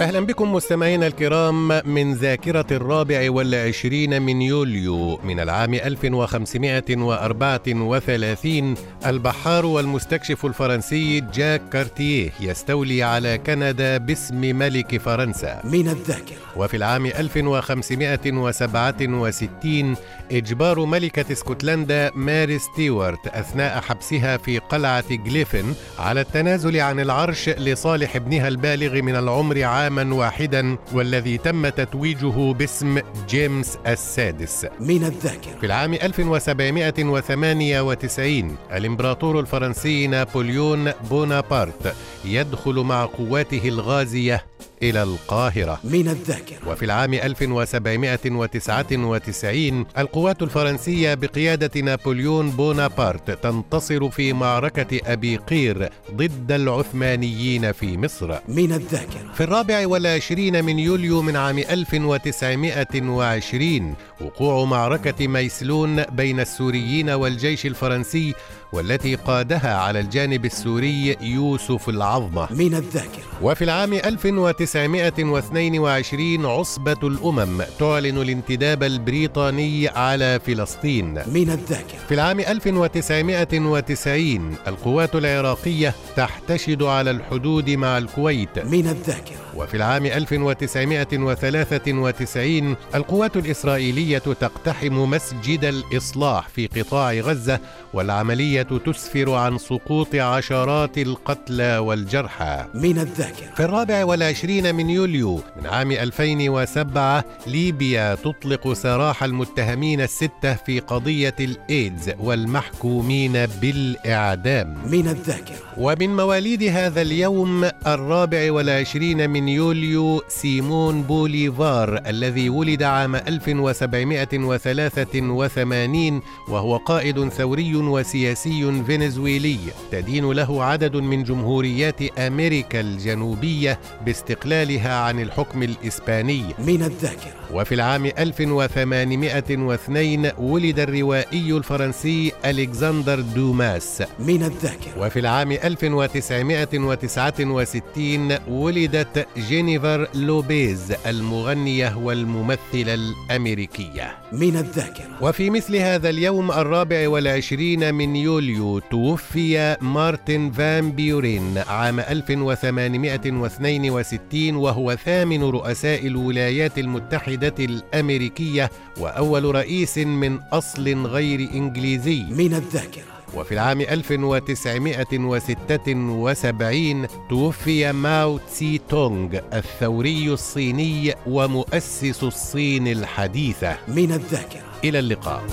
أهلا بكم مستمعينا الكرام من ذاكرة الرابع والعشرين من يوليو من العام 1534 البحار والمستكشف الفرنسي جاك كارتيه يستولي على كندا باسم ملك فرنسا. من الذاكرة. وفي العام 1567 إجبار ملكة اسكتلندا ماري ستيوارت أثناء حبسها في قلعة ليفن على التنازل عن العرش لصالح ابنها البالغ من العمر عاما واحدا والذي تم تتويجه باسم جيمس السادس. من الذاكرة. في العام 1798 الإمبراطور الفرنسي نابليون بونابرت يدخل مع قواته الغازية إلى القاهرة. من الذاكرة. وفي العام 1799 القوات الفرنسية بقيادة نابليون بونابرت تنتصر في معركة أبي قير ضد العثمانيين في مصر. من الذاكرة. في الرابع والعشرين من يوليو من عام 1920 وقوع معركة ميسلون بين السوريين والجيش الفرنسي والتي قادها على الجانب السوري يوسف العظمة. من الذاكرة. وفي العام 1922 عصبة الأمم تعلن الانتداب البريطاني على فلسطين. من الذاكرة. في العام 1990 القوات العراقية تحتشد على الحدود مع الكويت. من الذاكرة. وفي العام 1993 القوات الإسرائيلية تقتحم مسجد الإصلاح في قطاع غزة والعملية تسفر عن سقوط عشرات القتلى والجرحى. من الذاكرة. في الرابع والعشرين من يوليو من عام 2007 ليبيا تطلق سراح المتهمين الستة في قضية الإيدز والمحكومين بالإعدام. من الذاكرة. ومن مواليد هذا اليوم الرابع والعشرين من يوليو سيمون بوليفار الذي ولد عام 1783 وهو قائد ثوري وسياسي فنزويلي تدين له عدد من جمهوريات أمريكا الجنوبية باستقلالها عن الحكم الإسباني. من الذاكرة. وفي العام 1802 ولد الروائي الفرنسي ألكسندر دوماس. من الذاكرة. وفي العام 1969 ولدت جينيفر لوبيز المغنية والممثلة الأمريكية. من الذاكرة. وفي مثل هذا اليوم الرابع والعشرين من يوليو توفي مارتن فان بيورين عام 1862 وهو ثامن رؤساء الولايات المتحدة الأمريكية وأول رئيس من أصل غير إنجليزي. من الذاكرة. وفي العام 1976 توفي ماو تسي تونغ الثوري الصيني ومؤسس الصين الحديثة. من الذاكرة. إلى اللقاء.